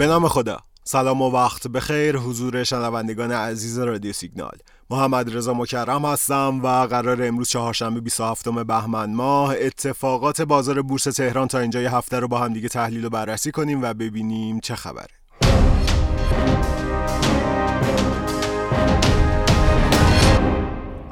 به نام خدا. سلام و وقت بخیر حضور شنوندگان عزیز رادیو سیگنال. محمد رضا مکرم هستم و قرار امروز چهارشنبه 27 بهمن ماه اتفاقات بازار بورس تهران تا اینجای هفته رو با هم دیگه تحلیل و بررسی کنیم و ببینیم چه خبره.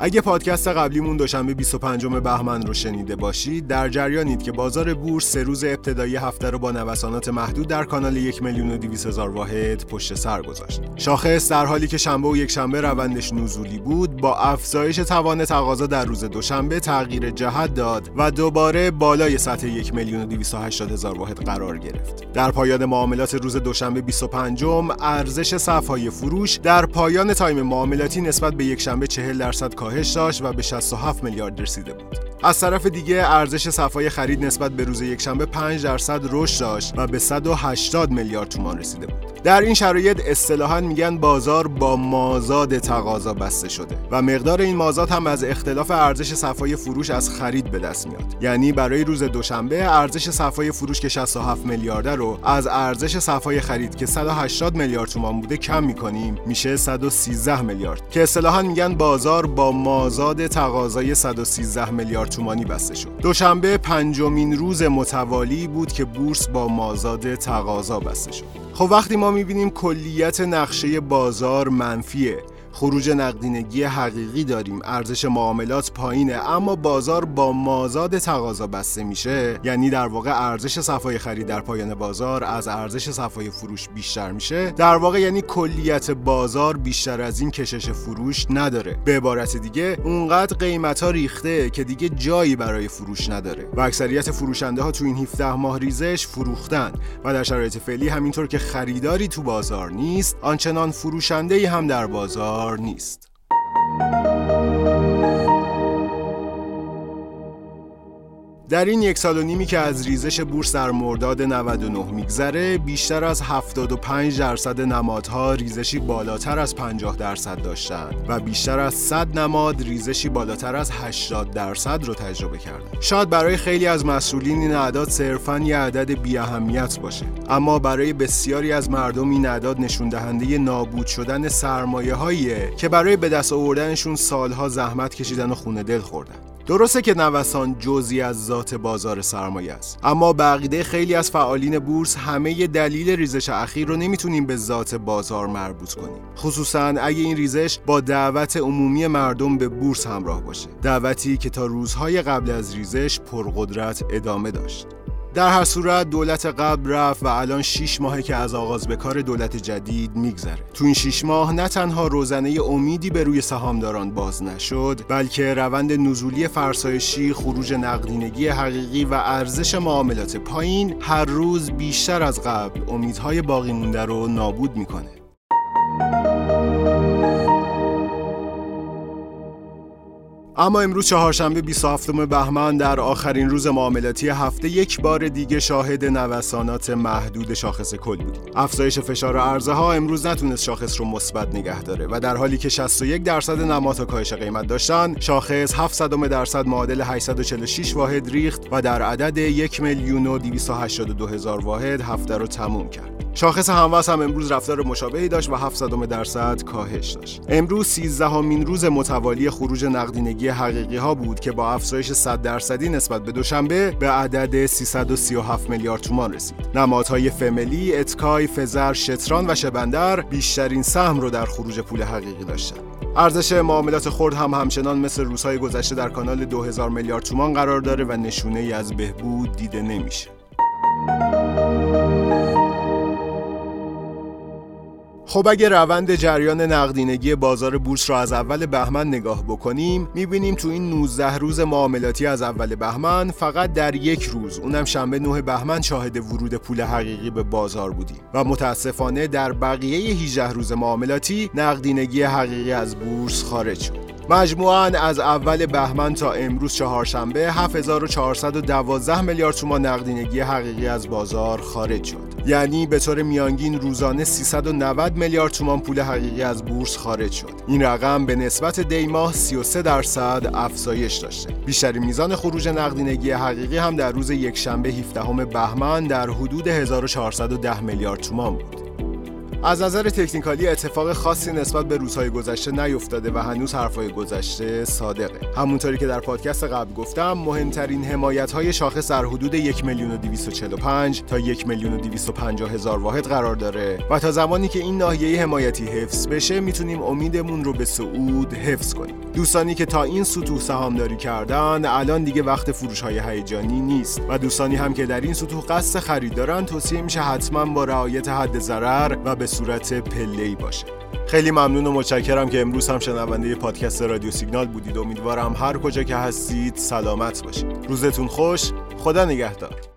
اگه پادکست قبلیمون دوشنبه 25 بهمن رو شنیده باشید در جریانید که بازار بورس سه روز ابتدایی هفته رو با نوسانات محدود در کانال یک میلیون و هزار واحد پشت سر گذاشت. شاخص در حالی که شنبه و یک شنبه روندش نزولی بود با افزایش توان تقاضا در روز دوشنبه تغییر جهت داد و دوباره بالای سطح یک میلیون و هزار واحد قرار گرفت. در پایان معاملات روز دوشنبه 25 ارزش صفهای فروش در پایان تایم معاملاتی نسبت به یک شنبه 40 درصد کاهش داشت و به 67 میلیارد رسیده بود. از طرف دیگه ارزش صفای خرید نسبت به روز یکشنبه 5 درصد رشد داشت و به 180 میلیارد تومان رسیده بود. در این شرایط اصطلاحا میگن بازار با مازاد تقاضا بسته شده و مقدار این مازاد هم از اختلاف ارزش صفای فروش از خرید به دست میاد. یعنی برای روز دوشنبه ارزش صفای فروش که 67 میلیارد رو از ارزش صفای خرید که 180 میلیارد تومان بوده کم می‌کنیم میشه 113 میلیارد. که اصطلاحا میگن بازار با مازاد تقاضای 113 میلیارد تومانی بسته شد. دوشنبه پنجمین روز متوالی بود که بورس با مازاد تقاضا بسته شد. خب وقتی ما می‌بینیم کلیت نقشه بازار منفیه. خروج نقدینگی حقیقی داریم. ارزش معاملات پایینه اما بازار با مازاد تقاضا بسته میشه. یعنی در واقع ارزش صفای خرید در پایان بازار از ارزش صفای فروش بیشتر میشه. در واقع یعنی کلیت بازار بیشتر از این کشش فروش نداره. به عبارت دیگه اونقدر قیمت ها ریخته که دیگه جایی برای فروش نداره. و اکثریت فروشنده ها تو این 17 ماه ریزش فروختن. و در شرایط فعلی همینطور که خریداری تو بازار نیست آنچنان فروشنده هم در بازار نیست. در این یک سال و نیمی که از ریزش بورس در مرداد 99 میگذره بیشتر از 75 درصد نمادها ریزشی بالاتر از 50 درصد داشتند و بیشتر از 100 نماد ریزشی بالاتر از 80 درصد رو تجربه کردن شاید برای خیلی از مسئولین این اعداد صرفا یه عدد بی اهمیت باشه اما برای بسیاری از مردم این اعداد نشون دهنده نابود شدن سرمایه هاییه که برای به دست آوردنشون سالها زحمت کشیدن و خونه دل خوردن. درسته که نوسان جزی از ذات بازار سرمایه است. اما بقیده خیلی از فعالین بورس همه دلیل ریزش اخیر رو نمی‌تونیم به ذات بازار مربوط کنیم. خصوصا اگه این ریزش با دعوت عمومی مردم به بورس همراه باشه. دعوتی که تا روزهای قبل از ریزش پرقدرت ادامه داشت. در هر صورت دولت قبل رفت و الان 6 ماهه که از آغاز به کار دولت جدید میگذره. تو این 6 ماه نه تنها روزنه امیدی به روی سهامداران باز نشد بلکه روند نزولی فرسایشی خروج نقدینگی حقیقی و ارزش معاملات پایین هر روز بیشتر از قبل امیدهای باقی مونده رو نابود می‌کنه. اما امروز چهارشنبه 27 بهمن در آخرین روز معاملاتی هفته یک بار دیگه شاهد نوسانات محدود شاخص کل بودیم. افزایش فشار عرضه ها امروز نتونست شاخص رو مثبت نگه داره و در حالی که 61 درصد نماد کاهش قیمت داشتن، شاخص 7 درصد معادل 846 واحد ریخت و در عدد 1 میلیون و 282 هزار واحد هفته رو تموم کرد. شاخص هموس هم امروز رفتار مشابهی داشت و 7 درصد کاهش داشت. امروز 13 همین روز متوالی خروج نقدینگی حقیقی ها بود که با افزایش 100 درصدی نسبت به دوشنبه به عدد 337 میلیارد تومان رسید. نمادهای فملی، اتکای، فزر، شتران و شبندر بیشترین سهم رو در خروج پول حقیقی داشتند. ارزش معاملات خرد هم همچنان مثل روزهای گذشته در کانال 2000 میلیارد تومان قرار داره و نشونه ای از بهبود دیده نمیشه. خب اگه روند جریان نقدینگی بازار بورس را از اول بهمن نگاه بکنیم می‌بینیم تو این 19 روز معاملاتی از اول بهمن فقط در یک روز اونم شنبه 9 بهمن شاهد ورود پول حقیقی به بازار بودیم. و متاسفانه در بقیه 18 روز معاملاتی نقدینگی حقیقی از بورس خارج شد. مجموعاً از اول بهمن تا امروز چهارشنبه 7412 میلیارد تومان نقدینگی حقیقی از بازار خارج شد. یعنی به طور میانگین روزانه 390 میلیارد تومان پول حقیقی از بورس خارج شد. این رقم به نسبت دی ماه 33 درصد افزایش داشته. بیشترین میزان خروج نقدینگی حقیقی هم در روز یکشنبه 17 بهمن در حدود 1410 میلیارد تومان بود. از نظر تکنیکالی اتفاق خاصی نسبت به روزهای گذشته نیفتاده و هنوز حرفهای گذشته صادقه. همونطوری که در پادکست قبل گفتم مهمترین حمایت های شاخص در حدود 1 میلیون و 245 تا 1 میلیون و 250 هزار واحد قرار داره و تا زمانی که این ناحیه حمایتی حفظ بشه می‌تونیم امیدمون رو به صعود حفظ کنیم. دوستانی که تا این سطوح سهامداری کردن الان دیگه وقت فروش های هیجانی نیست. و دوستانی هم که در این سطوح قصد خرید دارن توصیه میشه حتما با رعایت حد ضرر و به صورت پله باشه. خیلی ممنون و متشکرم که امروز هم شنونده پادکست رادیو سیگنال بودید. امیدوارم هر کجا که هستید سلامت باشید. روزتون خوش. خدا نگهدار.